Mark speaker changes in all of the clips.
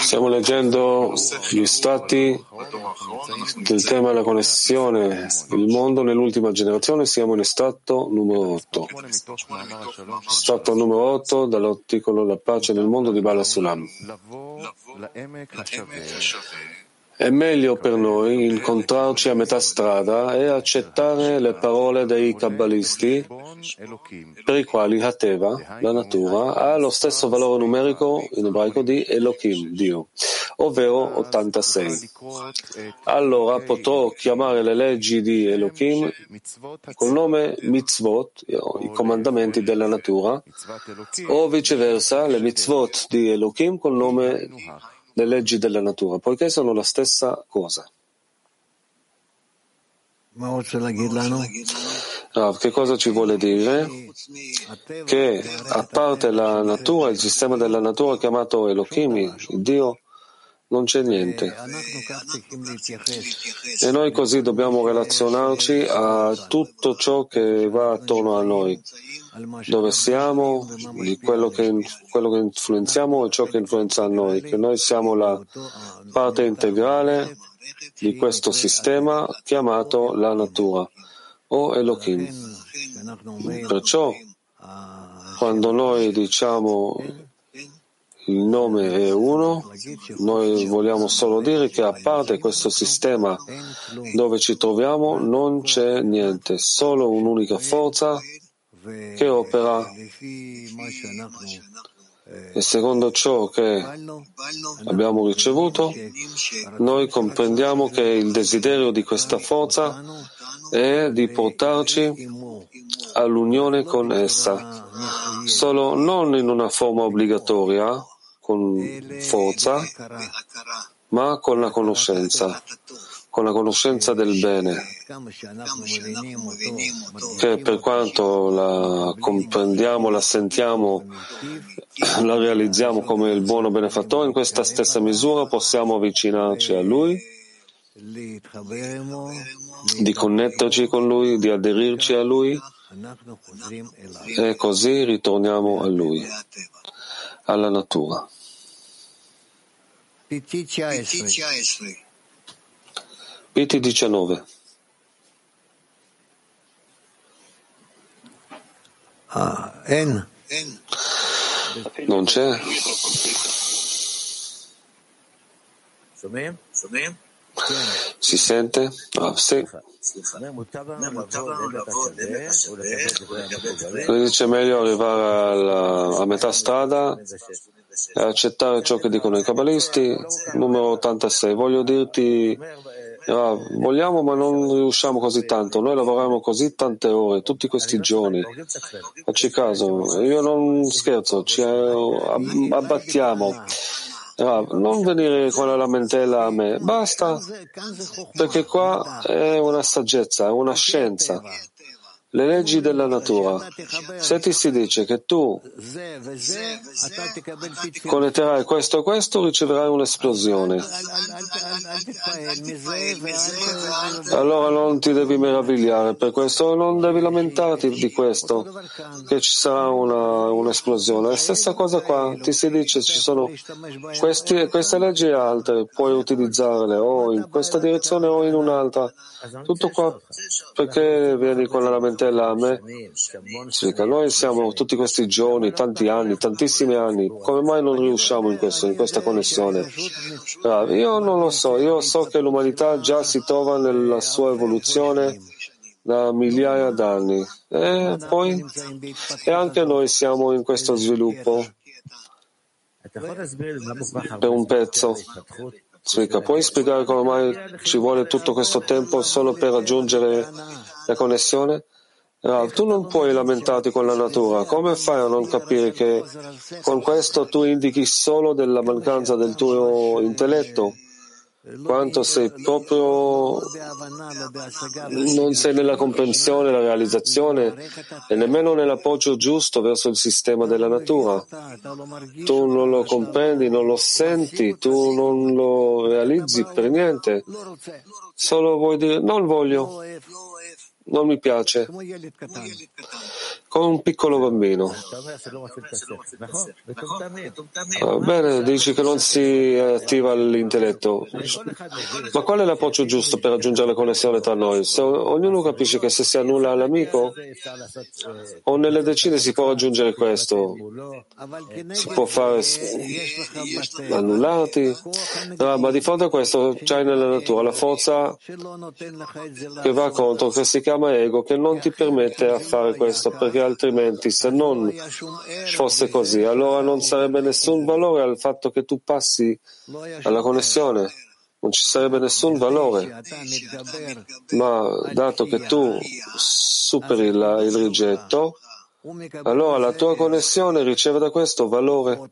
Speaker 1: Stiamo leggendo gli stati del tema della connessione, il mondo nell'ultima generazione, siamo in stato numero 8. Stato numero 8 dall'articolo La pace nel mondo di Bala Sulam. È meglio per noi incontrarci a metà strada e accettare le parole dei kabbalisti per i quali Hateva, la natura, ha lo stesso valore numerico in ebraico di Elohim, Dio, ovvero 86. Allora potrò chiamare le leggi di Elohim col nome mitzvot, i comandamenti della natura, o viceversa le mitzvot di Elohim col nome le leggi della natura, poiché sono la stessa cosa. Rav, che cosa ci vuole dire? Che a parte la natura, il sistema della natura chiamato Elohim, Dio, non c'è niente. E noi così dobbiamo relazionarci a tutto ciò che va attorno a noi, dove siamo, di quello che, quello che influenziamo e ciò che influenza noi, che noi siamo la parte integrale di questo sistema chiamato la natura o Elohim. Perciò, quando noi diciamo il nome è uno, noi vogliamo solo dire che a parte questo sistema dove ci troviamo non c'è niente, solo un'unica forza che opera. E secondo ciò che abbiamo ricevuto, noi comprendiamo che il desiderio di questa forza è di portarci all'unione con essa, solo non in una forma obbligatoria, con forza, ma con la conoscenza, con la conoscenza del bene, che per quanto la comprendiamo, la sentiamo, la realizziamo come il buono benefattore, in questa stessa misura possiamo avvicinarci a Lui, di connetterci con Lui, di aderirci a Lui e così ritorniamo a Lui, alla natura. PT 19.
Speaker 2: Ah, N.
Speaker 1: Non c'è? Si sente? Ah, sì. Quindi dice meglio arrivare alla, a metà strada accettare ciò che dicono i cabalisti. Numero 86. Voglio dirti, ah, vogliamo ma non riusciamo così tanto. Noi lavoriamo così tante ore, tutti questi giorni. Facci caso, io non scherzo, ci abbattiamo. Ah, non venire con la lamentela a me, basta, perché qua è una saggezza, è una scienza le leggi della natura. Se ti si dice che tu connetterai questo e questo, riceverai un'esplosione. Allora non ti devi meravigliare per questo, non devi lamentarti di questo, che ci sarà una, un'esplosione. La stessa cosa qua, ti si dice ci sono questi, queste leggi e altre, puoi utilizzarle o in questa direzione o in un'altra. Tutto qua perché vieni con la lamentela a me? Spiega, noi siamo tutti questi giorni, tanti anni, tantissimi anni, come mai non riusciamo in, questo, in questa connessione? Io non lo so, io so che l'umanità già si trova nella sua evoluzione da migliaia d'anni e poi e anche noi siamo in questo sviluppo per un pezzo. Svika, puoi spiegare come mai ci vuole tutto questo tempo solo per raggiungere la connessione? Rav, tu non puoi lamentarti con la natura. Come fai a non capire che con questo tu indichi solo della mancanza del tuo intelletto? Quanto sei proprio non sei nella comprensione, la realizzazione e nemmeno nell'appoggio giusto verso il sistema della natura. Tu non lo comprendi, non lo senti, tu non lo realizzi per niente. Solo vuoi dire non voglio non mi piace. Come un piccolo bambino. Ah, bene, dici che non si attiva l'intelletto. Ma qual è l'approccio giusto per raggiungere la connessione tra noi? Se ognuno capisce che se si annulla l'amico, o nelle decine si può raggiungere questo, si può fare annullarti, no, ma di fronte a questo c'hai nella natura la forza che va contro, che si chiama ego, che non ti permette a fare questo, perché altrimenti se non fosse così, allora non sarebbe nessun valore al fatto che tu passi alla connessione. Non ci sarebbe nessun valore, ma dato che tu superi la, il rigetto, allora la tua connessione riceve da questo valore,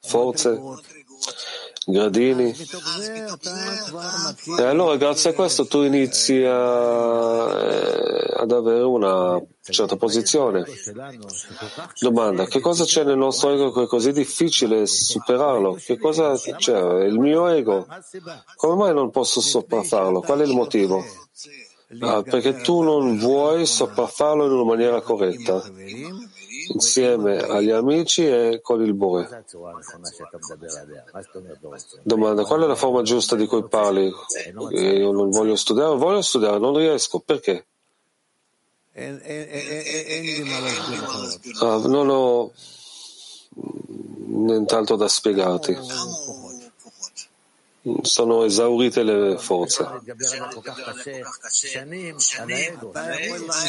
Speaker 1: forze, gradini. E allora grazie a questo tu inizi a, eh, ad avere una certa posizione. Domanda, che cosa c'è nel nostro ego che è così difficile superarlo? Che cosa c'è? Il mio ego? Come mai non posso sopraffarlo? Qual è il motivo? Ah, perché tu non vuoi sopraffarlo in una maniera corretta insieme agli amici e con il Bore. Domanda, qual è la forma giusta di cui parli? Io non voglio studiare, voglio studiare, non riesco, perché? Ah, non ho nient'altro da spiegarti sono esaurite le forze.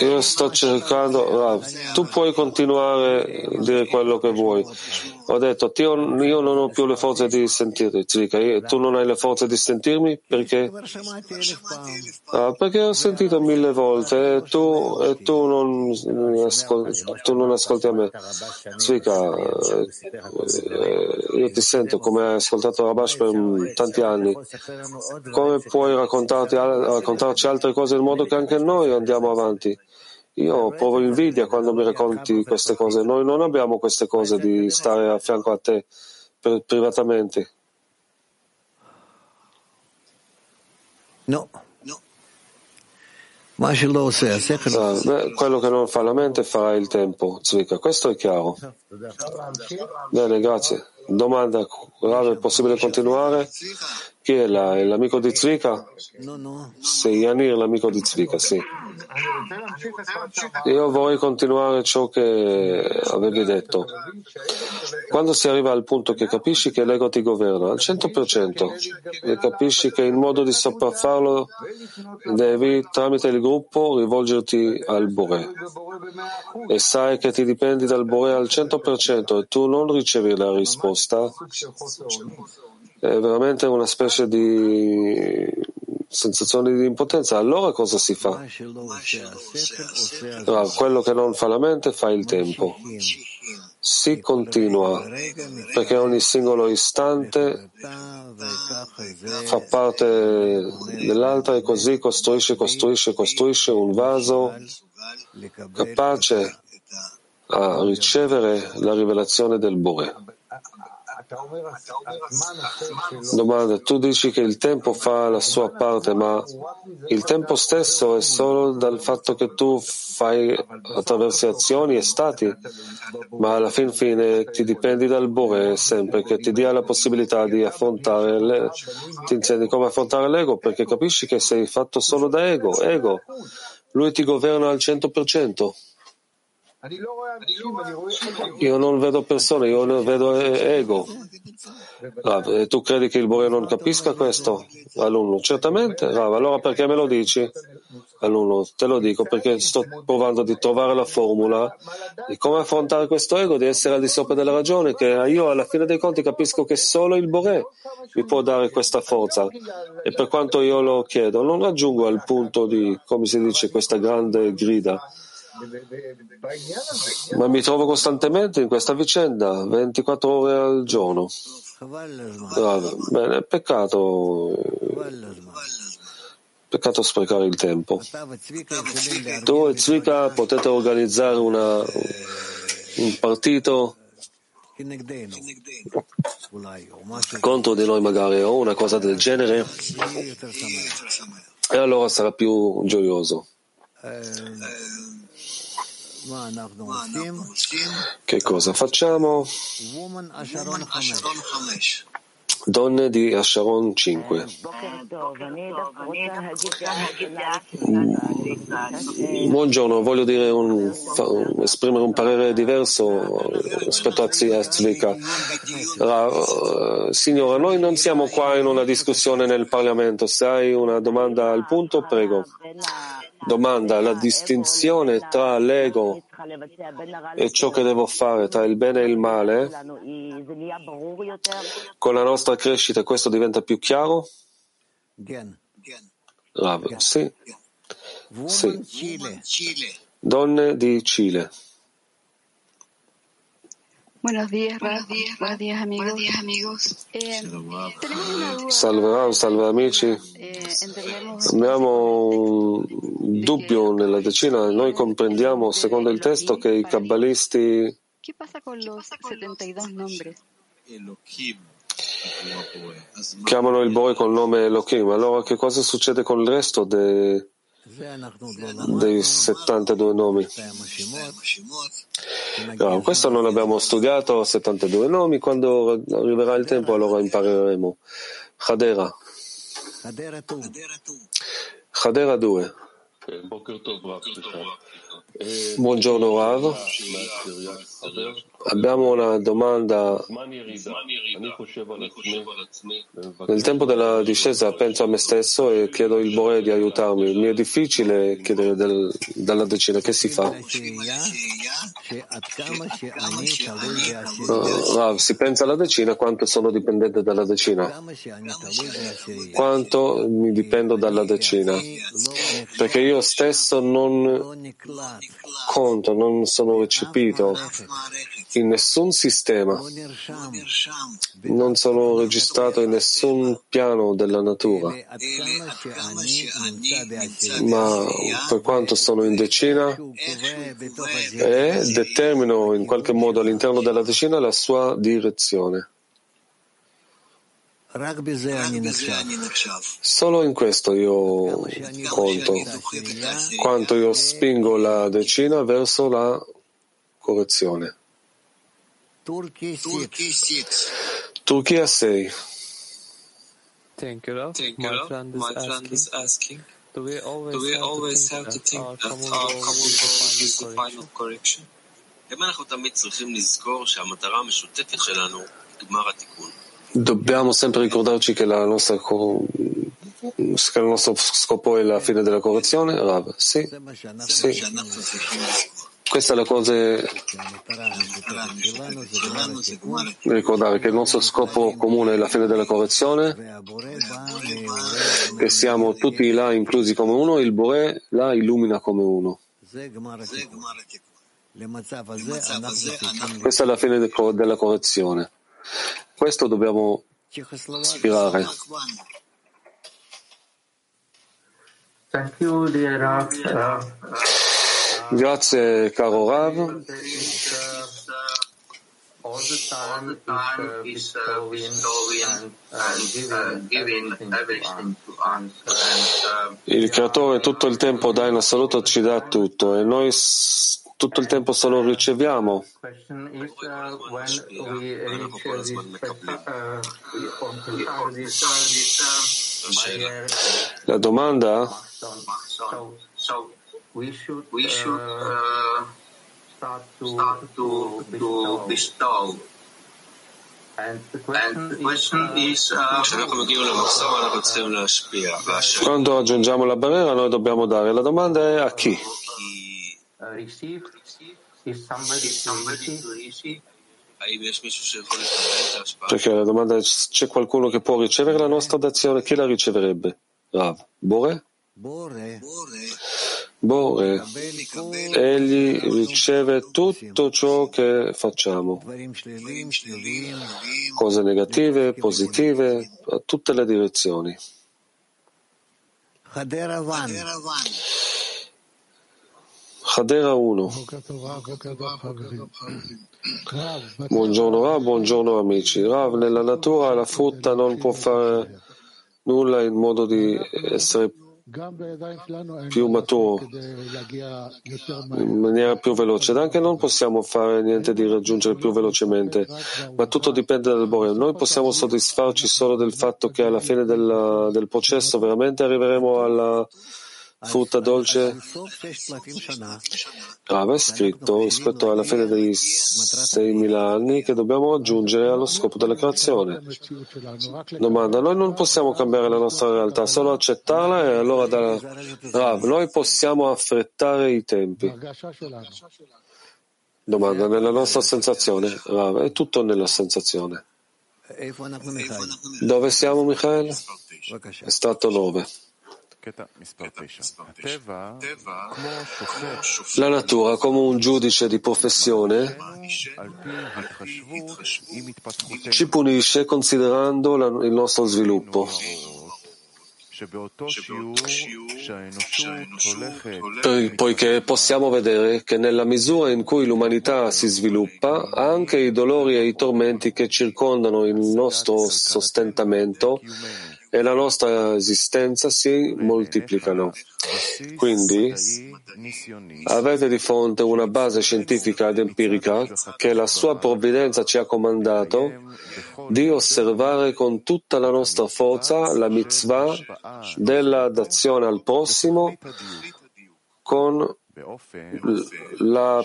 Speaker 1: Io sto cercando, ah, tu puoi continuare a dire quello che vuoi. Ho detto, io, io non ho più le forze di sentirti, Zvika. tu non hai le forze di sentirmi perché? Ah, perché ho sentito mille volte e tu, e tu, non, ascolti, tu non ascolti a me. Zvika, eh, io ti sento come hai ascoltato Rabash per tanti anni. Come puoi raccontarci altre cose in modo che anche noi andiamo avanti? Io provo invidia quando mi racconti queste cose. Noi non abbiamo queste cose di stare a fianco a te privatamente.
Speaker 2: No.
Speaker 1: Beh, quello che non fa la mente farà il tempo, Zvika. Questo è chiaro. Bene, grazie. Domanda, è possibile continuare? Chi è, la, è l'amico di Zvika? Sì, Yanir, l'amico di Zvika, sì. Io vorrei continuare ciò che avevi detto. Quando si arriva al punto che capisci che l'ego ti governa al 100% e capisci che il modo di sopraffarlo devi, tramite il gruppo, rivolgerti al Bore. E sai che ti dipendi dal Bore al 100% e tu non ricevi la risposta è veramente una specie di sensazione di impotenza, allora cosa si fa? No, quello che non fa la mente fa il tempo. Si continua, perché ogni singolo istante fa parte dell'altro e così costruisce, costruisce, costruisce un vaso capace a ricevere la rivelazione del Bore. Domanda, tu dici che il tempo fa la sua parte, ma il tempo stesso è solo dal fatto che tu fai attraverso azioni e stati, ma alla fin fine ti dipendi dal Bore sempre che ti dia la possibilità di affrontare, le, ti insegni come affrontare l'ego perché capisci che sei fatto solo da ego, ego. Lui ti governa al 100%. Io non vedo persone, io vedo ego. Rav, tu credi che il Bore non capisca questo? Alunno, certamente. Rav, allora perché me lo dici? Alunno, te lo dico perché sto provando di trovare la formula di come affrontare questo ego, di essere al di sopra della ragione, che io alla fine dei conti capisco che solo il Bore mi può dare questa forza. E per quanto io lo chiedo, non raggiungo al punto di, come si dice, questa grande grida ma mi trovo costantemente in questa vicenda, 24 ore al giorno. Bene, peccato, peccato sprecare il tempo. Tu e Zvika potete organizzare una, un partito contro di noi magari o una cosa del genere e allora sarà più gioioso. Che cosa facciamo? Donne di Asharon 5. Buongiorno, voglio un, esprimere un parere diverso rispetto a Tzvika. Signora, noi non siamo qua in una discussione nel Parlamento. Se hai una domanda al punto, prego. Domanda, la distinzione tra l'ego e ciò che devo fare, tra il bene e il male, con la nostra crescita questo diventa più chiaro? Rav, sì. sì. Donne di Cile.
Speaker 3: Buenos días, Buenos días, Buenos días amigos. Buenos días, amigos. Eh,
Speaker 1: salve Rav, salve amici.
Speaker 3: Eh,
Speaker 1: Abbiamo un dubbio nella decina. Noi comprendiamo, secondo il testo, che i kabbalisti
Speaker 3: ¿Qué pasa con los 72 nombres?
Speaker 1: chiamano il Bore col nome Elohim. Allora che cosa succede con il resto de... dei 72 nomi? No, questo non abbiamo studiato, 72 nomi. Quando arriverà il tempo allora impareremo. Hadera. Hadera 2. Buongiorno Rav. Abbiamo una domanda. Nel tempo della discesa penso a me stesso e chiedo il Bore di aiutarmi. Mi è difficile chiedere del, dalla decina. Che si fa? Uh, Rav, si pensa alla decina quanto sono dipendente dalla decina. Quanto mi dipendo dalla decina. Perché io stesso non conto, non sono recepito in nessun sistema, non sono registrato in nessun piano della natura, ma per quanto sono in decina e determino in qualche modo all'interno della decina la sua direzione. Solo in questo io conto, quanto io spingo la decina verso la correzione. Turchia 6.
Speaker 4: Thank you, Rav.
Speaker 5: Thank you,
Speaker 4: My
Speaker 5: Rav.
Speaker 4: friend
Speaker 5: My
Speaker 4: is
Speaker 5: friend
Speaker 4: asking,
Speaker 5: is asking,
Speaker 4: do we always,
Speaker 5: do we
Speaker 4: have,
Speaker 5: always
Speaker 4: to
Speaker 5: have to
Speaker 4: think
Speaker 5: think
Speaker 4: that
Speaker 5: that
Speaker 4: our
Speaker 5: our
Speaker 4: common goal
Speaker 5: common
Speaker 4: is the
Speaker 5: goal
Speaker 4: final
Speaker 5: is the
Speaker 4: correction?
Speaker 5: final correction? האם אנחנו תמיד צריכים לזכור שהמטרה המשותפת שלנו היא גמר התיקון?
Speaker 1: Dobbiamo sempre ricordarci che, la nostra co- che il nostro scopo è la fine della correzione? Rav, sì, sì. Questa è la cosa ricordare che il nostro scopo comune è la fede della correzione, che siamo tutti là inclusi come uno, il Bore là illumina come uno. Questa è la fine della correzione. Questo dobbiamo ispirare.
Speaker 6: Thank you, dear
Speaker 1: Grazie caro Rav. Il creatore tutto il tempo dà in assoluto ci dà tutto e noi tutto il tempo solo riceviamo. La domanda
Speaker 6: we should,
Speaker 5: we should
Speaker 6: uh, uh start to,
Speaker 5: start to, to bestow. Uh,
Speaker 1: Quando aggiungiamo la barriera noi dobbiamo dare. La domanda è a chi? Perché la domanda è c'è qualcuno che può ricevere la nostra dazione? Chi la riceverebbe? Rav. Bore? Bore. Bore. Egli riceve tutto ciò che facciamo, cose negative, positive, a tutte le direzioni. Hadera 1. Buongiorno Rav, buongiorno amici. Rav, nella natura la frutta non può fare nulla in modo di essere più maturo, in maniera più veloce. Ed anche non possiamo fare niente di raggiungere più velocemente, ma tutto dipende dal Bore. Noi possiamo soddisfarci solo del fatto che alla fine del, del processo veramente arriveremo alla frutta dolce. Rava è scritto rispetto alla fine dei 6.000 anni che dobbiamo raggiungere allo scopo della creazione. Domanda, noi non possiamo cambiare la nostra realtà, solo accettarla e allora da Rav, noi possiamo affrettare i tempi. Domanda, nella nostra sensazione? Rav, è tutto nella sensazione. Dove siamo, Michael? Estratto 9. La natura, come un giudice di professione, ci punisce considerando la, il nostro sviluppo. Poiché possiamo vedere che nella misura in cui l'umanità si sviluppa, anche i dolori e i tormenti che circondano il nostro sostentamento e la nostra esistenza si moltiplicano. Quindi avete di fronte una base scientifica ed empirica che la sua provvidenza ci ha comandato di osservare con tutta la nostra forza la mitzvah della dazione al prossimo con la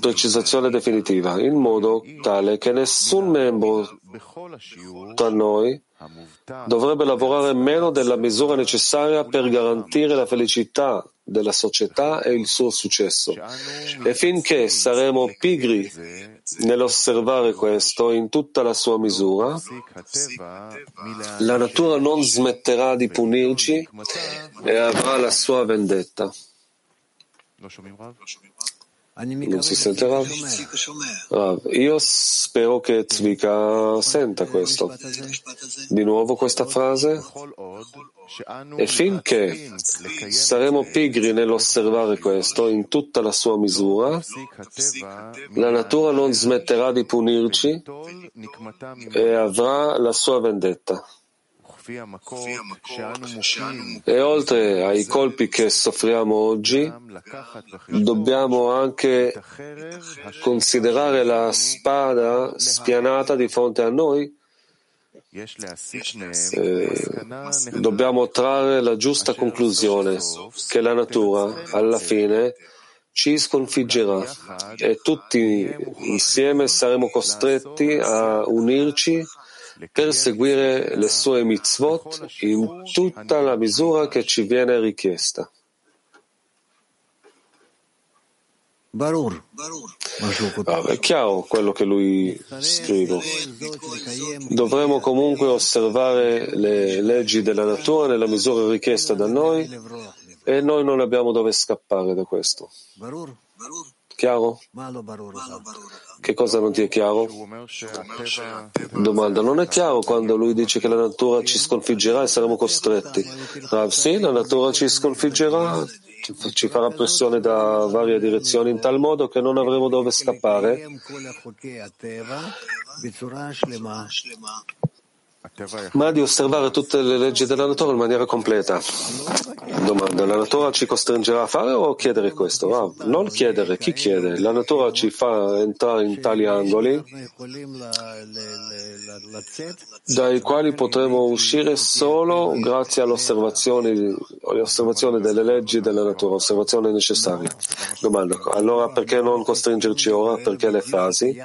Speaker 1: precisazione definitiva, in modo tale che nessun membro tra noi dovrebbe lavorare meno della misura necessaria per garantire la felicità della società e il suo successo. E finché saremo pigri nell'osservare questo in tutta la sua misura, la natura non smetterà di punirci e avrà la sua vendetta. Non si sente Rav? Rav? Io spero che Zvika senta questo. Di nuovo questa frase. E finché saremo pigri nell'osservare questo in tutta la sua misura, la natura non smetterà di punirci e avrà la sua vendetta. E oltre ai colpi che soffriamo oggi, dobbiamo anche considerare la spada spianata di fronte a noi. Eh, dobbiamo trarre la giusta conclusione che la natura alla fine ci sconfiggerà e tutti insieme saremo costretti a unirci per seguire le sue mitzvot in tutta la misura che ci viene richiesta. Ah, è chiaro quello che lui scrive. Dovremo comunque osservare le leggi della natura nella misura richiesta da noi e noi non abbiamo dove scappare da questo. Chiaro? Che cosa non ti è chiaro? Domanda, non è chiaro quando lui dice che la natura ci sconfiggerà e saremo costretti. Ah, sì, la natura ci sconfiggerà, ci farà pressione da varie direzioni in tal modo che non avremo dove scappare ma di osservare tutte le leggi della natura in maniera completa. Domanda, la natura ci costringerà a fare o chiedere questo? Ah, non chiedere, chi chiede? La natura ci fa entrare in tali angoli dai quali potremo uscire solo grazie all'osservazione, delle leggi della natura, osservazione necessaria. Domanda, allora perché non costringerci ora? Perché le fasi?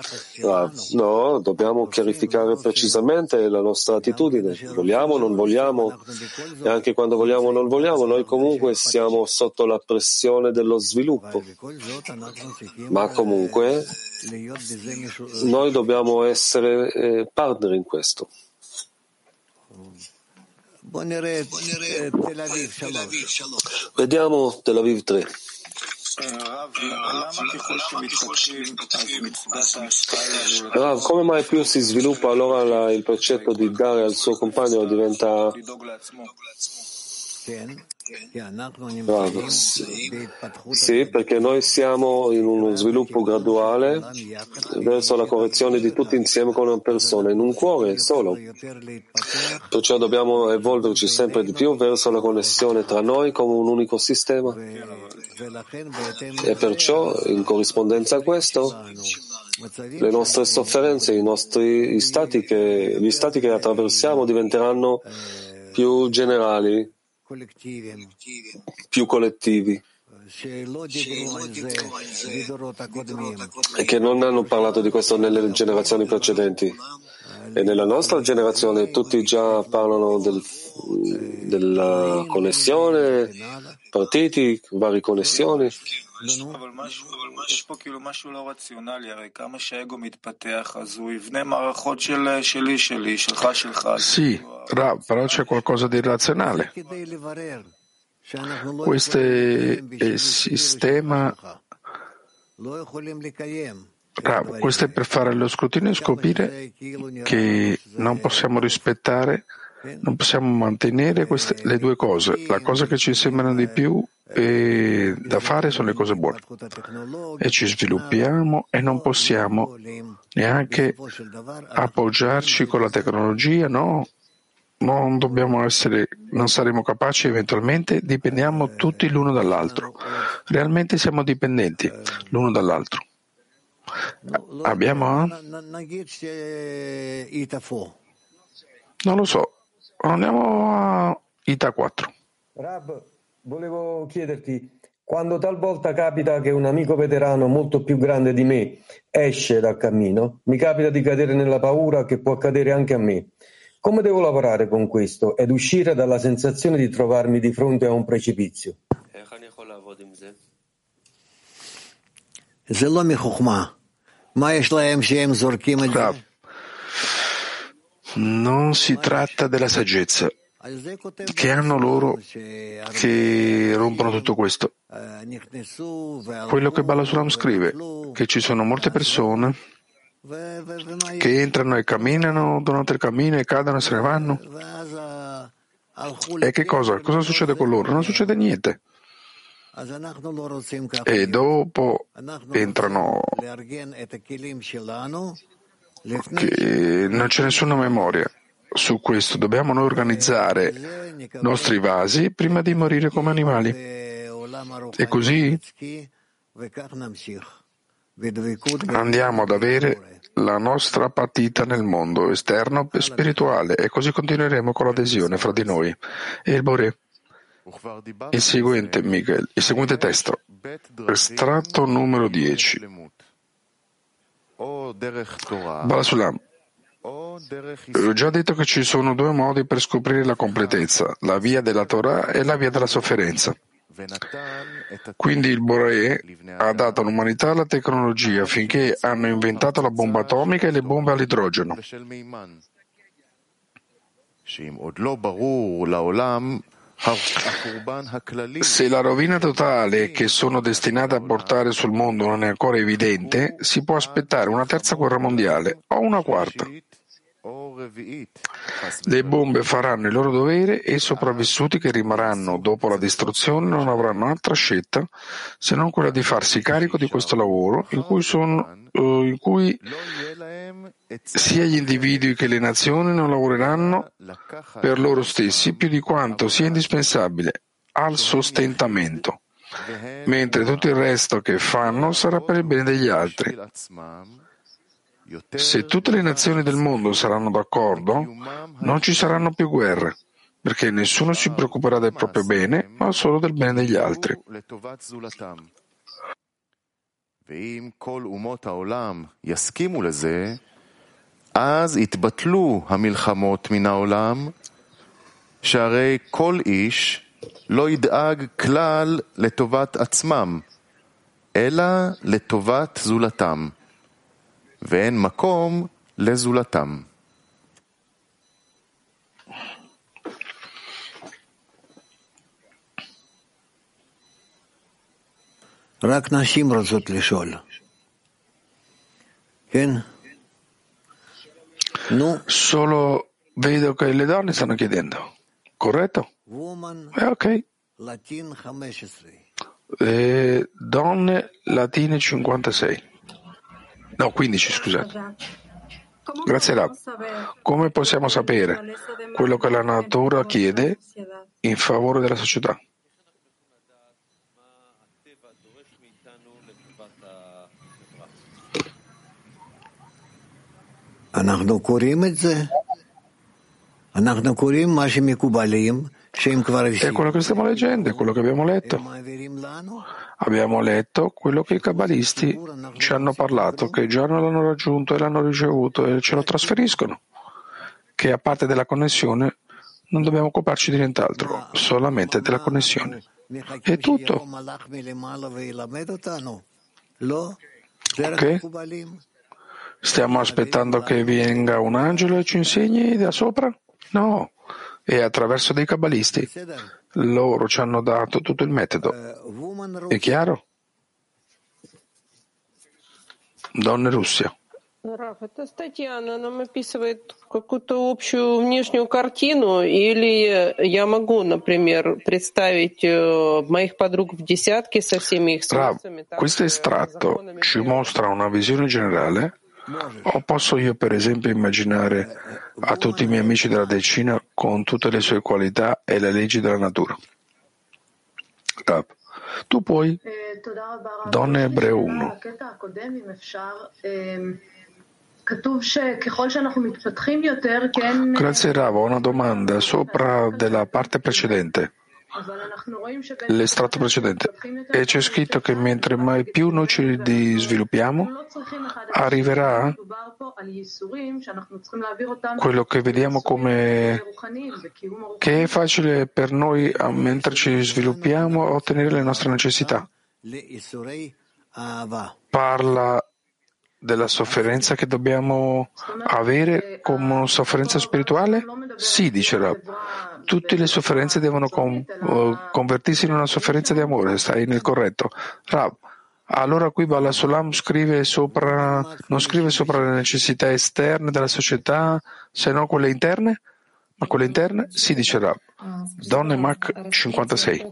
Speaker 1: Ah, no, dobbiamo chiarificare precisamente la nostra attitudine. Vogliamo o non vogliamo? E anche quando vogliamo o non vogliamo, noi comunque siamo sotto la pressione dello sviluppo. Ma comunque noi dobbiamo essere eh, partner in questo. Vediamo Tel Aviv 3. Rav, come mai più si sviluppa allora la, il precetto di dare al suo compagno diventa Bravo. Sì. Perché noi siamo in uno sviluppo graduale verso la correzione di tutti insieme come una persona, in un cuore solo. Perciò dobbiamo evolverci sempre di più verso la connessione tra noi come un unico sistema. E perciò, in corrispondenza a questo, le nostre sofferenze, i nostri stati che, gli stati che attraversiamo diventeranno più generali, più collettivi. E che non hanno parlato di questo nelle generazioni precedenti. E nella nostra generazione tutti già parlano del, della connessione, partiti, varie connessioni.
Speaker 7: אבל משהו, יש פה כאילו משהו לא רציונלי, הרי כמה שהאגו מתפתח, אז הוא יבנה מערכות של שלי, שלי, שלך, שלך.
Speaker 8: Sì, Ra, però c'è qualcosa di irrazionale. Questo è sistema Ra, questo è per fare lo scrutinio e scoprire che non possiamo rispettare, non possiamo mantenere queste, le due cose. La cosa che ci sembrano di più e da fare sono le cose buone e ci sviluppiamo e non possiamo neanche appoggiarci con la tecnologia, no? Non dobbiamo essere, non saremo capaci eventualmente, dipendiamo tutti l'uno dall'altro. Realmente siamo dipendenti l'uno dall'altro. Abbiamo? Non lo so. Andiamo a Ita 4.
Speaker 9: Volevo chiederti, quando talvolta capita che un amico veterano molto più grande di me esce dal cammino, mi capita di cadere nella paura che può accadere anche a me. Come devo lavorare con questo ed uscire dalla sensazione di trovarmi di fronte a un precipizio?
Speaker 8: Non si tratta della saggezza che hanno loro che rompono tutto questo. Quello che Balasuram scrive, che ci sono molte persone che entrano e camminano durante il cammino e cadono e se ne vanno. E che cosa? Cosa succede con loro? Non succede niente. E dopo entrano che non c'è nessuna memoria. Su questo dobbiamo noi organizzare i nostri vasi prima di morire come animali. E così andiamo ad avere la nostra partita nel mondo esterno e spirituale e così continueremo con l'adesione fra di noi e il Bore. Il seguente, Miguel, il seguente testo, estratto numero 10. Balasulam, ho già detto che ci sono due modi per scoprire la completezza, la via della Torah e la via della sofferenza. Quindi il Boré ha dato all'umanità la tecnologia finché hanno inventato la bomba atomica e le bombe all'idrogeno. Se la rovina totale che sono destinate a portare sul mondo non è ancora evidente, si può aspettare una terza guerra mondiale o una quarta. Le bombe faranno il loro dovere e i sopravvissuti che rimarranno dopo la distruzione non avranno altra scelta se non quella di farsi carico di questo lavoro in cui, sono, in cui sia gli individui che le nazioni non lavoreranno per loro stessi più di quanto sia indispensabile al sostentamento, mentre tutto il resto che fanno sarà per il bene degli altri. Se tutte le nazioni del mondo saranno d'accordo, non ci saranno più guerre, perché nessuno si preoccuperà del proprio bene, ma solo del bene degli altri.
Speaker 10: אז יתבטלו המלחמות מן העולם, שהרי כל איש לא ידאג כלל לטובת עצמם, אלא לטובת זולתם. ואין מקום לזולתם.
Speaker 2: רק נשים רוצות לשאול. כן? נו.
Speaker 8: Solo vedo che le donne stanno chiedendo. Corretto? Eh, ok. Eh, donne latine 56. No, 15, scusate. Grazie Rab. Come possiamo sapere quello che la natura chiede in favore della società? È quello che stiamo leggendo, è quello che abbiamo letto. Abbiamo letto quello che i kabbalisti ci hanno parlato, che già l'hanno raggiunto e l'hanno ricevuto e ce lo trasferiscono. Che a parte della connessione non dobbiamo occuparci di nient'altro, solamente della connessione. È tutto. Ok? Stiamo aspettando che venga un angelo e ci insegni da sopra? No, è attraverso dei kabbalisti. Loro ci hanno dato tutto il metodo. È chiaro? Donne Russia.
Speaker 11: Раф, эта статья, она нам описывает какую-то общую внешнюю картину, или я могу, например, представить моих подруг в десятке со всеми их
Speaker 8: Rav,
Speaker 11: свойствами?
Speaker 8: questo estratto ci mostra una visione generale o posso io per esempio immaginare a tutti i miei amici della decina con tutte le sue qualità e le leggi della natura? Tu puoi, Donne Ebreo 1. Grazie Rav, ho una domanda sopra della parte precedente, l'estratto precedente, e c'è scritto che mentre mai più noi ci sviluppiamo, arriverà quello che vediamo come che è facile per noi mentre ci sviluppiamo ottenere le nostre necessità. Parla della sofferenza che dobbiamo avere come sofferenza spirituale? Sì, dice Rab tutte le sofferenze devono com- eh, convertirsi in una sofferenza di amore, stai nel corretto. Rab, allora qui Balasolam scrive sopra, non scrive sopra le necessità esterne della società, se no quelle interne? Ma quelle interne Sì, dice Rab. Donne Mach 56.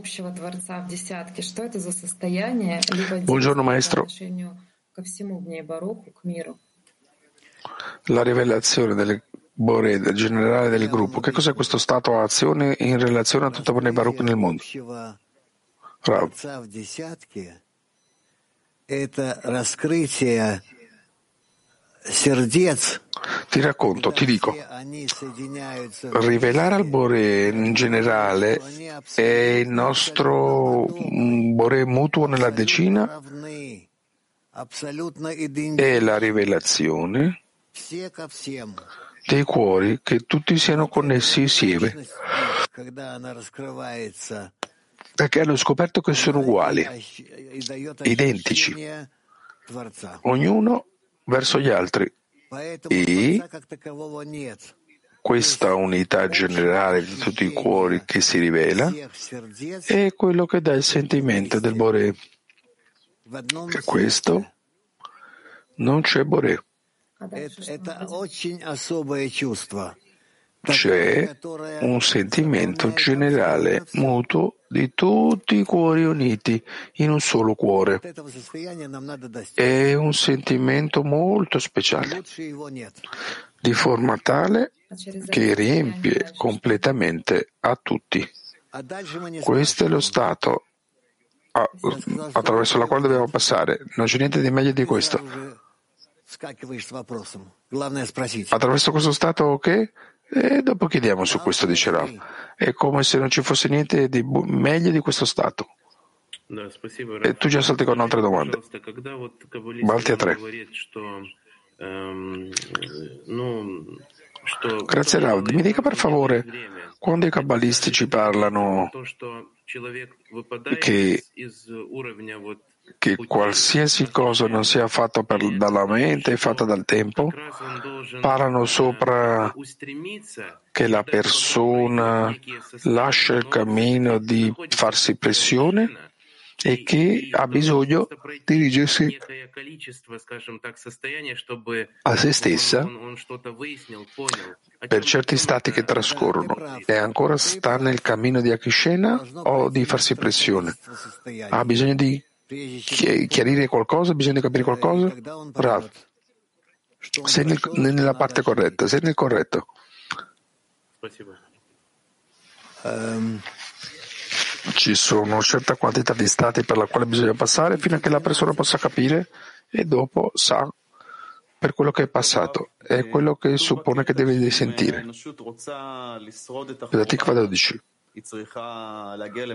Speaker 8: Buongiorno maestro. La rivelazione delle Boreda, generale del gruppo, che cos'è questo stato o azione in relazione a tutta Bnei Baruch nel mondo? Rav. Ti racconto, ti dico, rivelare al Bore in generale è il nostro Bore mutuo nella decina. È la rivelazione dei cuori, che tutti siano connessi insieme, perché hanno scoperto che sono uguali, identici, ognuno verso gli altri.
Speaker 2: E
Speaker 8: questa unità generale di tutti i cuori che si rivela è quello che dà il sentimento del
Speaker 2: Boré.
Speaker 8: Per questo non c'è
Speaker 2: Boré.
Speaker 8: C'è un sentimento generale mutuo di tutti i cuori uniti in un solo cuore. È un sentimento molto speciale, di forma tale che riempie completamente a tutti. Questo è lo stato attraverso il quale dobbiamo passare. Non c'è niente di meglio di questo. Attraverso questo stato ok? E eh, dopo chiediamo su questo, dice Rav. È come se non ci fosse niente di bu- meglio di questo stato. E э, tu già salti con altre domande.
Speaker 5: Balti a tre.
Speaker 8: Grazie Rav. Mi dica per favore, quando i cabalisti ci parlano che che qualsiasi cosa non sia fatta per, dalla mente è fatta dal tempo, parlano sopra che la persona lascia il cammino di farsi pressione e che ha bisogno di dirigersi a se stessa per certi stati che trascorrono. E ancora sta nel cammino di Akishena o di farsi pressione. Ha bisogno di chiarire qualcosa? Di capire qualcosa? Rav, sei nel, nella parte corretta, sei nel corretto. Ci sono una certa quantità di stati per la quale bisogna passare fino a che la persona possa capire e dopo sa per quello che è passato e quello che suppone che deve sentire. Vedatikva 12.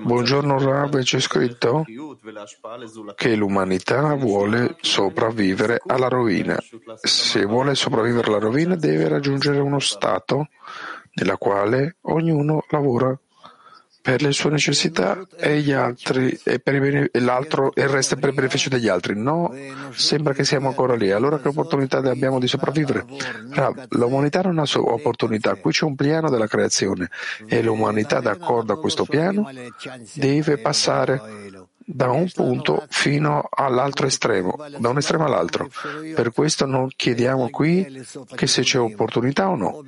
Speaker 8: Buongiorno Rav, c'è scritto che l'umanità vuole sopravvivere alla rovina. Se vuole sopravvivere alla rovina deve raggiungere uno stato nella quale ognuno lavora per le sue necessità e, gli altri, e, per e l'altro e il resto per il beneficio degli altri. No, sembra che siamo ancora lì. Allora che opportunità abbiamo di sopravvivere? L'umanità non ha opportunità, qui c'è un piano della creazione e l'umanità, d'accordo a questo piano, deve passare da un punto fino all'altro estremo, da un estremo all'altro. Per questo non chiediamo qui che se c'è opportunità o no,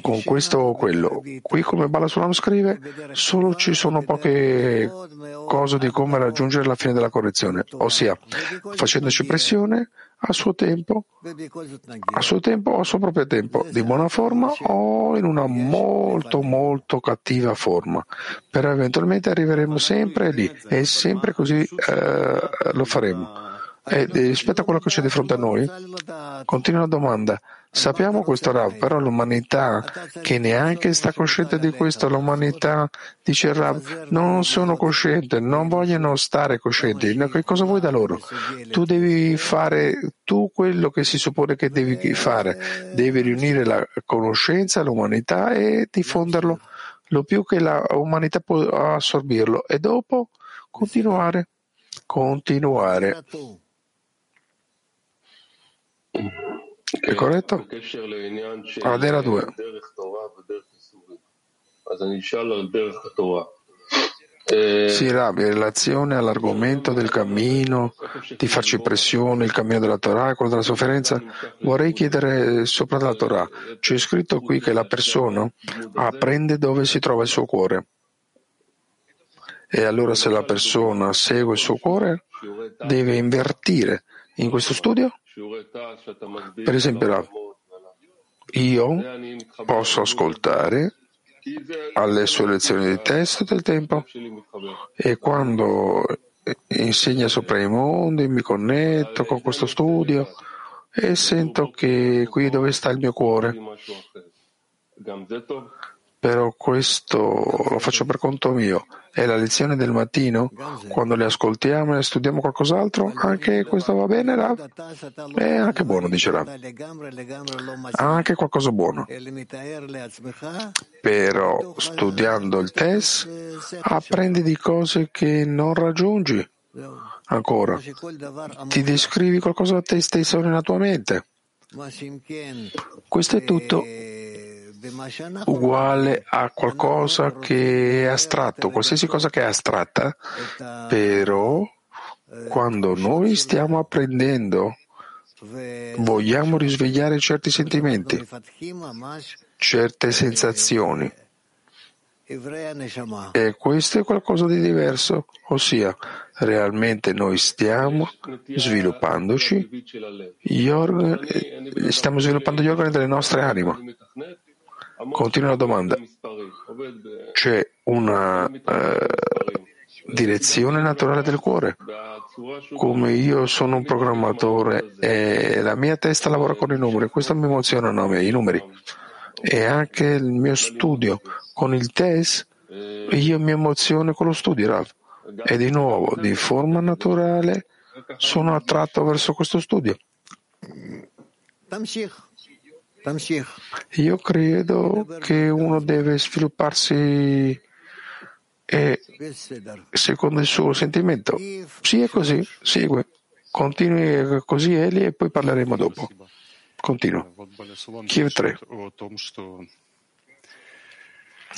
Speaker 8: con questo o quello. Qui, come Balasulam scrive, solo ci sono poche cose di come raggiungere la fine della correzione, ossia facendoci pressione a suo tempo, a suo tempo o a suo proprio tempo, di buona forma o in una molto molto cattiva forma. Però eventualmente arriveremo sempre lì e sempre così eh, lo faremo. E rispetto a quello che c'è di fronte a noi, continua la domanda. Sappiamo questo Rav, però l'umanità che neanche sta cosciente di questo, l'umanità dice Rav, non sono cosciente, non vogliono stare coscienti. Che cosa vuoi da loro? Tu devi fare tu quello che si suppone che devi fare, devi riunire la conoscenza, l'umanità e diffonderlo lo più che l'umanità può assorbirlo e dopo continuare, continuare. È corretto? Adera 2. Sì, Rabbi, in relazione all'argomento del cammino, di farci pressione, il cammino della Torah quello della sofferenza, vorrei chiedere sopra la Torah. C'è scritto qui che la persona apprende dove si trova il suo cuore. E allora se la persona segue il suo cuore, deve invertire in questo studio? Per esempio, io posso ascoltare alle sue lezioni di testo del tempo e quando insegna sopra i mondi mi connetto con questo studio e sento che qui dove sta il mio cuore. Però questo lo faccio per conto mio. E la lezione del mattino, quando le ascoltiamo e studiamo qualcos'altro, anche questo va bene, Rav? È anche buono, dice Rav. Anche qualcosa buono. Però studiando il test apprendi di cose che non raggiungi. Ancora, ti descrivi qualcosa da te stesso nella tua mente. Questo è tutto uguale a qualcosa che è astratto, qualsiasi cosa che è astratta, però quando noi stiamo apprendendo vogliamo risvegliare certi sentimenti, certe sensazioni. E questo è qualcosa di diverso, ossia realmente noi stiamo sviluppandoci, organi, stiamo sviluppando gli organi delle nostre anime. Continua la domanda. C'è una eh, direzione naturale del cuore. Come io sono un programmatore e la mia testa lavora con i numeri, questo mi emoziona me, i numeri. E anche il mio studio con il test, io mi emoziono con lo studio, Rav. E di nuovo, di forma naturale, sono attratto verso questo studio. Io credo che uno deve svilupparsi e secondo il suo sentimento. Sì, è così, segue. Continui così Eli e poi parleremo dopo. Continuo. Kiev 3.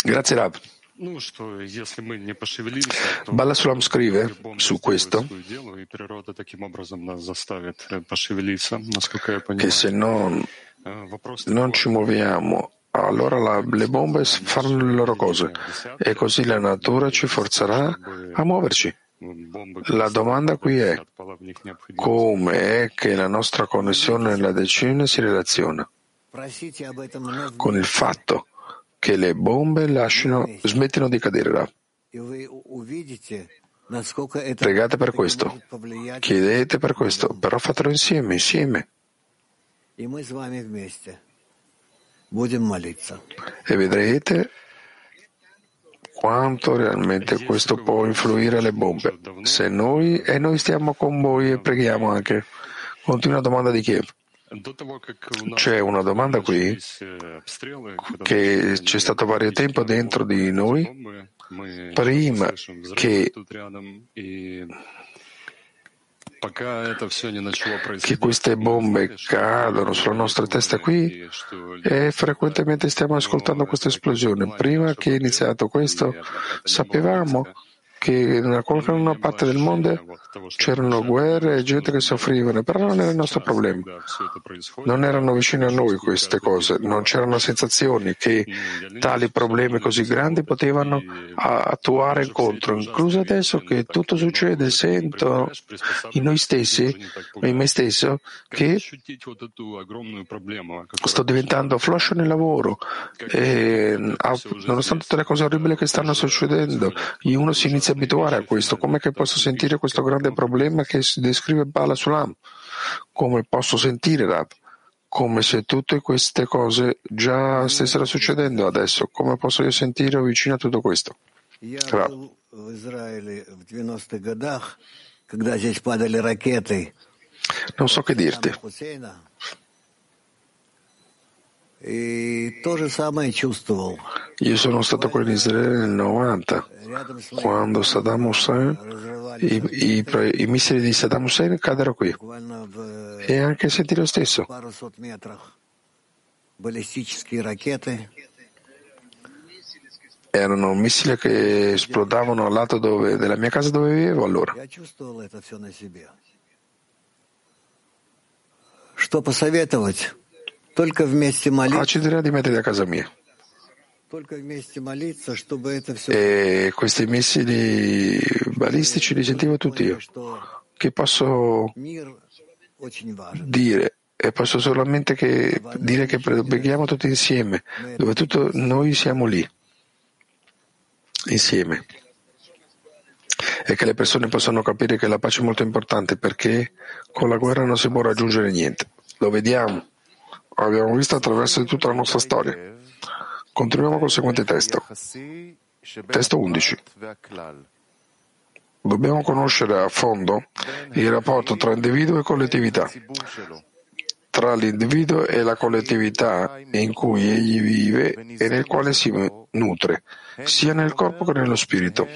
Speaker 8: Grazie Rab. Balasulam scrive su questo che se non, non ci muoviamo, allora la, le bombe faranno le loro cose e così la natura ci forzerà a muoverci. La domanda qui è come è che la nostra connessione nella decina si relaziona con il fatto che le bombe lasciano, smettino di cadere là. Pregate per questo, chiedete per questo, però fatelo insieme, insieme. E vedrete quanto realmente questo può influire le bombe. Se noi e noi stiamo con voi e preghiamo anche. Continua domanda di Kiev. C'è una domanda qui che c'è stato vario tempo dentro di noi prima che che queste bombe cadono sulla nostra testa qui e frequentemente stiamo ascoltando questa esplosione. Prima che è iniziato questo, sapevamo che in una parte del mondo c'erano guerre e gente che soffrivano, però non era il nostro problema. Non erano vicine a noi queste cose, non c'erano sensazioni che tali problemi così grandi potevano attuare incontro. Incluso adesso che tutto succede, sento in noi stessi, in me stesso, che sto diventando floscio nel lavoro e nonostante tutte le cose orribili che stanno succedendo, uno si inizia a abituare a questo. Come che posso sentire questo grande problema che si descrive Bala Sulam? Come posso sentire Rab? Come se tutte queste cose già stessero succedendo adesso. Come posso io sentire vicino a tutto questo? Rab. Non so che dirti. Io sono stato qui in Israele nel 90, quando Saddam Hussein, i, i, i missili di Saddam Hussein caddero qui. E anche sentì lo stesso. Erano missili che esplodavano al lato dove, della mia casa dove vivevo allora.
Speaker 2: Что посоветовать?
Speaker 8: Ah, ci dirà di mettere a casa mia. E questi missili balistici li sentivo tutti io. Che posso dire? E posso solamente che dire che preghiamo tutti insieme, dove tutto noi siamo lì, insieme. E che le persone possano capire che la pace è molto importante perché con la guerra non si può raggiungere niente. Lo vediamo abbiamo visto attraverso tutta la nostra storia. Continuiamo col seguente testo. Testo 11. Dobbiamo conoscere a fondo il rapporto tra individuo e collettività, tra l'individuo e la collettività in cui egli vive e nel quale si nutre, sia nel corpo che nello spirito.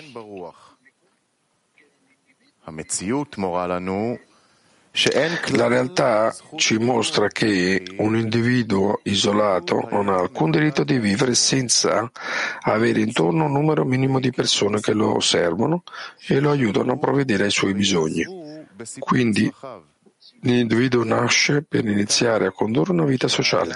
Speaker 8: La realtà ci mostra che un individuo isolato non ha alcun diritto di vivere senza avere intorno un numero minimo di persone che lo osservano e lo aiutano a provvedere ai suoi bisogni. Quindi l'individuo nasce per iniziare a condurre una vita sociale.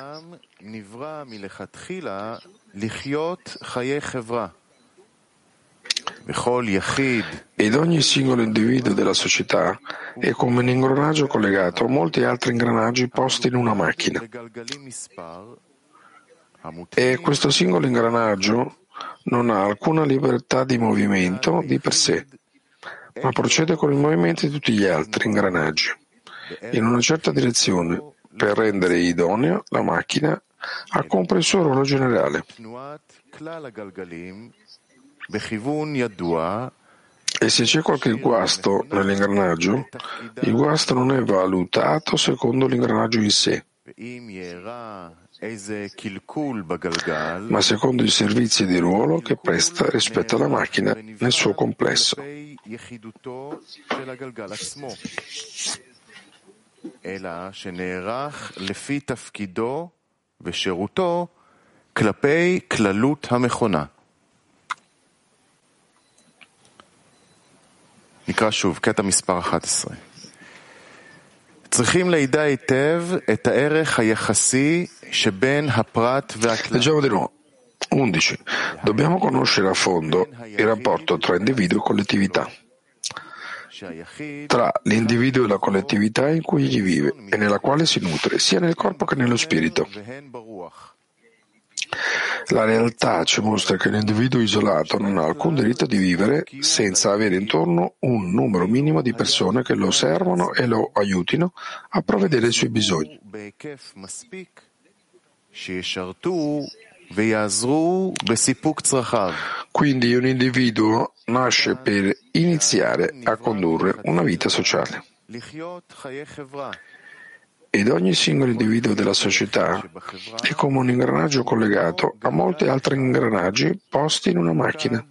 Speaker 8: Ed ogni singolo individuo della società è come un ingranaggio collegato a molti altri ingranaggi posti in una macchina. E questo singolo ingranaggio non ha alcuna libertà di movimento di per sé, ma procede con il movimento di tutti gli altri ingranaggi in una certa direzione per rendere idonea la macchina a compiere il suo ruolo generale. E se c'è qualche guasto nell'ingranaggio, il guasto non è valutato secondo l'ingranaggio in sé, ma secondo i servizi di ruolo che presta rispetto alla macchina nel suo complesso. אלא שנערך לפי תפקידו ושירותו כלפי כללות המכונה.
Speaker 10: נקרא שוב, קטע מספר 11. צריכים לידע היטב את הערך היחסי שבין הפרט והכלל.
Speaker 8: Leggiamo di nuovo. 11. Dobbiamo conoscere a fondo il rapporto tra individuo e collettività, tra l'individuo e la collettività in cui egli vive e nella quale si nutre, sia nel corpo che nello spirito. La realtà ci mostra che l'individuo isolato non ha alcun diritto di vivere senza avere intorno un numero minimo di persone che lo servono e lo aiutino a provvedere ai suoi bisogni. Quindi un individuo nasce per iniziare a condurre una vita sociale ed ogni singolo individuo della società è come un ingranaggio collegato a molti altri ingranaggi posti in una macchina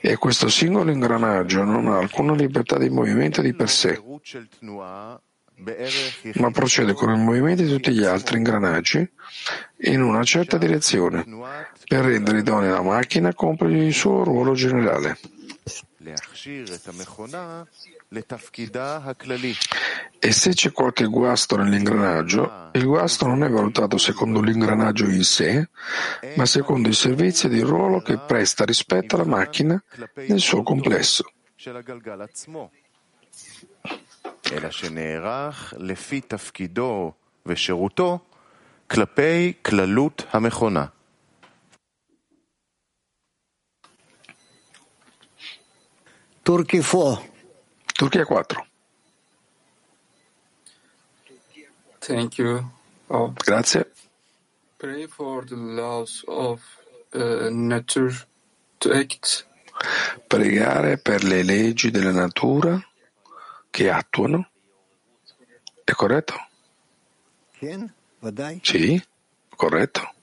Speaker 8: e questo singolo ingranaggio non ha alcuna libertà di movimento di per sé, ma procede con il movimento di tutti gli altri ingranaggi in una certa direzione per rendere idonea la macchina a compiere il suo ruolo generale. E se c'è qualche guasto nell'ingranaggio, il guasto non è valutato secondo l'ingranaggio in sé, ma secondo il servizio di ruolo che presta rispetto alla macchina nel suo complesso.
Speaker 10: של הגלגל עצמו, אלא שנערך לפי תפקידו ושירותו כלפי כללות המכונה.
Speaker 2: Turchia 4.
Speaker 8: Turchia 4.
Speaker 12: Thank you. Oh.
Speaker 8: Grazie.
Speaker 12: Pray for the laws of uh, nature to act.
Speaker 8: Pregare per le leggi della natura che attuano. È corretto? Sì, corretto.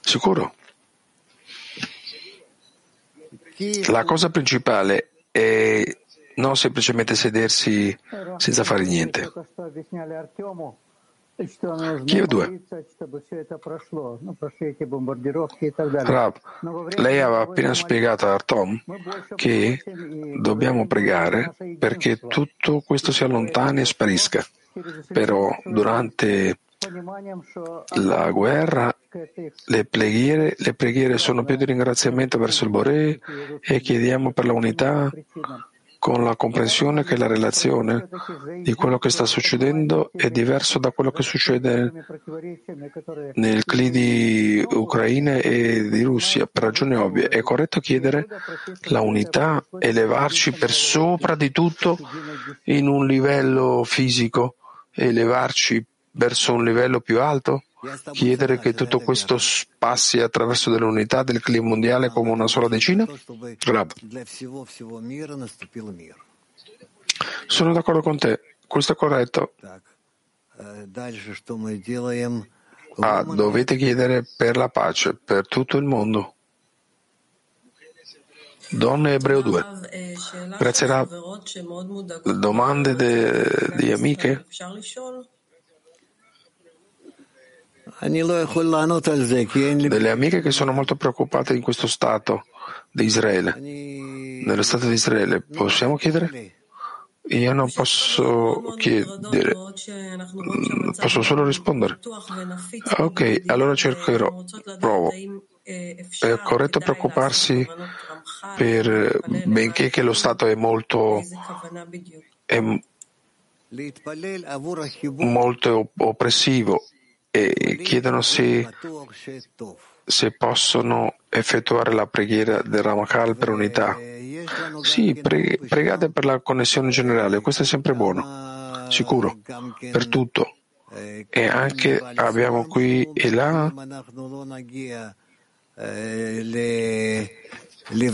Speaker 8: Sicuro. La cosa principale è non semplicemente sedersi senza fare niente.
Speaker 13: Kiev 2. Rab,
Speaker 8: lei aveva appena spiegato a
Speaker 13: Artom
Speaker 8: che dobbiamo pregare perché tutto questo si allontani e sparisca. Però durante la guerra, le preghiere, le preghiere sono più di ringraziamento verso il Boré e chiediamo per la unità con la comprensione che la relazione di quello che sta succedendo è diverso da quello che succede nel CLI di Ucraina e di Russia, per ragioni ovvie. È corretto chiedere la unità, elevarci per sopra di tutto in un livello fisico, elevarci verso un livello più alto? Chiedere che tutto questo passi attraverso dell'unità del clima mondiale come una sola decina? Rab. Sono d'accordo con te, questo è corretto. Ah, dovete chiedere per la pace, per tutto il mondo. Donne Ebreo 2. Grazie Rab. Domande de, di amiche? delle amiche che sono molto preoccupate in questo stato di Israele, nello stato di Israele. Possiamo chiedere? Io non posso chiedere, posso solo rispondere. Ok, allora cercherò, provo. È corretto preoccuparsi per, benché che lo Stato è molto, è molto oppressivo e chiedono se, se possono effettuare la preghiera del Ramakal per unità. Sì, pre, pregate per la connessione generale, questo è sempre buono, sicuro, per tutto. E anche abbiamo qui e là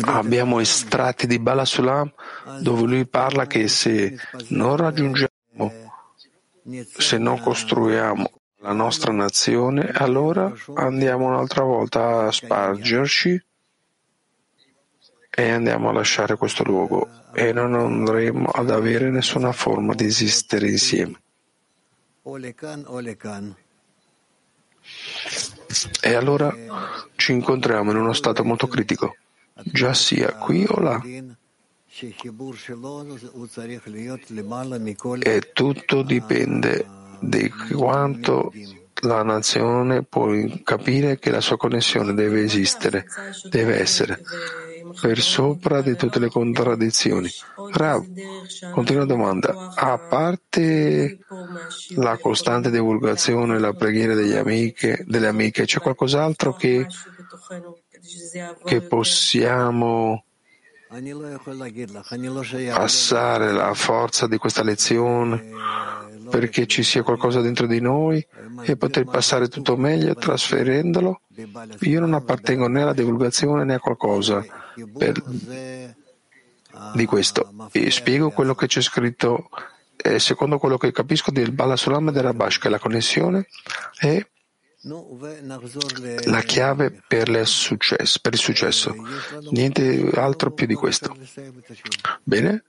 Speaker 8: abbiamo estratti di Balasulam dove lui parla che se non raggiungiamo, se non costruiamo la nostra nazione, allora andiamo un'altra volta a spargerci e andiamo a lasciare questo luogo. E non andremo ad avere nessuna forma di esistere insieme. E allora ci incontriamo in uno stato molto critico, già sia qui o là. E tutto dipende di quanto la nazione può capire che la sua connessione deve esistere, deve essere per sopra di tutte le contraddizioni. Rav, continua domanda. A parte la costante divulgazione e la preghiera amiche, delle amiche, c'è qualcos'altro che, che possiamo passare la forza di questa lezione perché ci sia qualcosa dentro di noi e poter passare tutto meglio trasferendolo? Io non appartengo né alla divulgazione né a qualcosa per, di questo. E spiego quello che c'è scritto eh, secondo quello che capisco del Bala Sulam e del Rabash, che la connessione è la chiave per, successo, per il successo. Niente altro più di questo. Bene,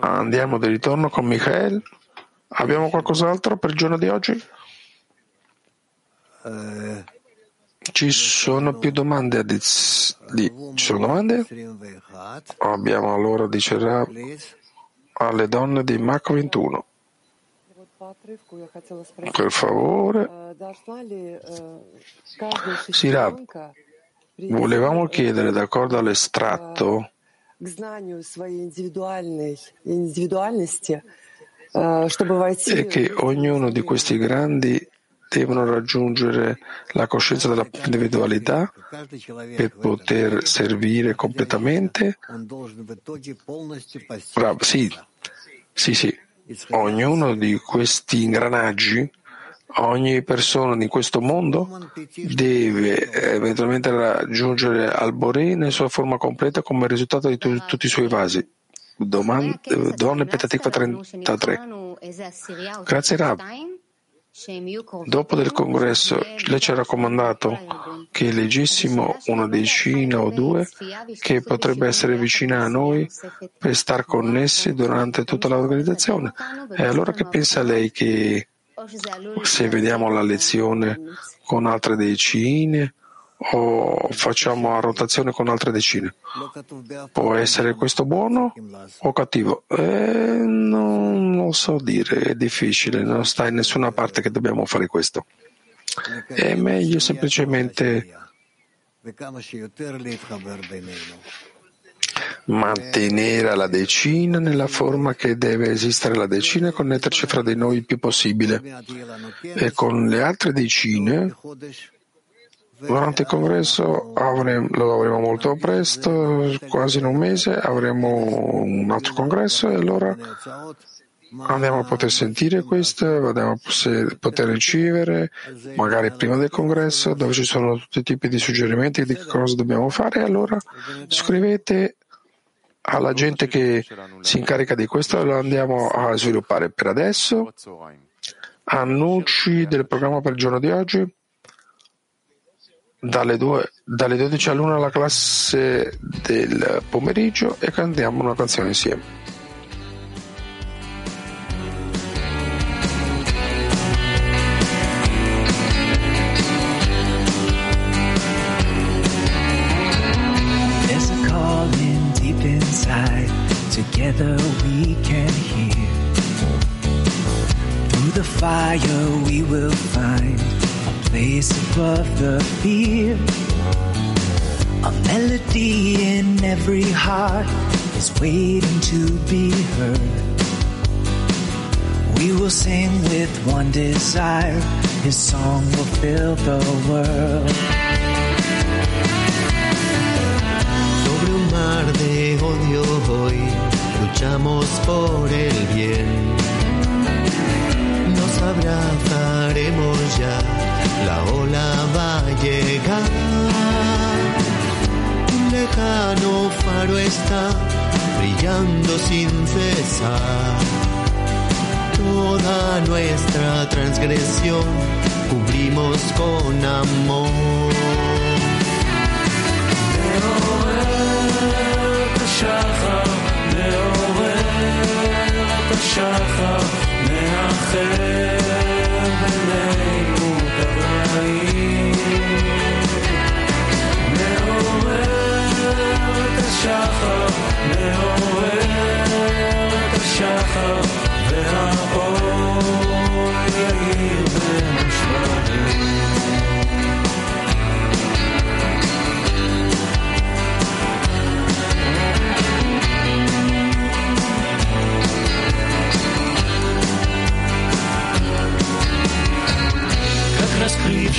Speaker 8: andiamo di ritorno con Michael. Abbiamo qualcos'altro per il giorno di oggi? Ci sono più domande? Di... Ci sono domande? Abbiamo allora, dicerà, alle donne di Mach 21. Per favore. Sì, Rav, volevamo chiedere, d'accordo all'estratto, è che ognuno di questi grandi devono raggiungere la coscienza della individualità per poter servire completamente? Bravo, sì, sì, sì. Ognuno di questi ingranaggi, ogni persona di questo mondo deve eventualmente raggiungere al Boré nella sua forma completa come risultato di tu, tutti i suoi vasi. Domande, donne Petatikva 33. Grazie Rab. Dopo del congresso, lei ci ha raccomandato che leggessimo una decina o due che potrebbe essere vicina a noi per star connessi durante tutta l'organizzazione. E allora che pensa lei che se vediamo la lezione con altre decine o facciamo a rotazione con altre decine. Può essere questo buono o cattivo? Eh, non lo so dire, è difficile, non sta in nessuna parte che dobbiamo fare questo. È meglio semplicemente mantenere la decina nella forma che deve esistere la decina e connetterci fra di noi il più possibile. E con le altre decine Durante il congresso avremo, lo avremo molto presto, quasi in un mese, avremo un altro congresso e allora andiamo a poter sentire questo, andiamo a poter ricevere, magari prima del congresso, dove ci sono tutti i tipi di suggerimenti di cosa dobbiamo fare. Allora scrivete alla gente che si incarica di questo e lo andiamo a sviluppare. Per adesso, annunci del programma per il giorno di oggi dalle, due, dalle 12 all'una alla classe del pomeriggio e cantiamo una canzone insieme.
Speaker 14: Together we the fire we will find place above the fear. A melody in every heart is waiting to be heard. We will sing with one desire, His song will fill the world.
Speaker 15: Sobre un mar de odio hoy luchamos por el bien. Nos abrazaremos ya, la ola va a llegar. Un lejano faro está brillando sin cesar. Toda nuestra transgresión cubrimos con amor.
Speaker 16: השחר, מעורר את השחר, מאחר בינינו בבית. מעורר את השחר, מעורר את השחר, והאור יאיר במשמעות.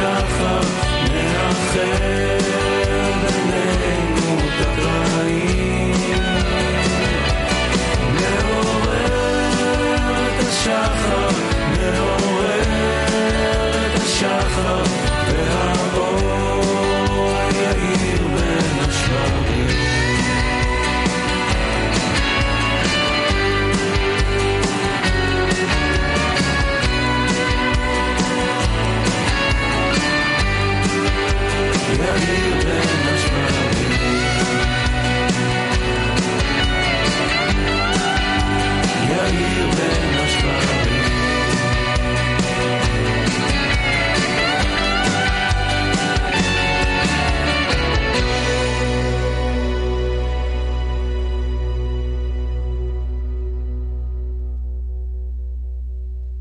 Speaker 16: השחר מאחר בינינו את הקרעים. מעורר את השחר מעורר את השחר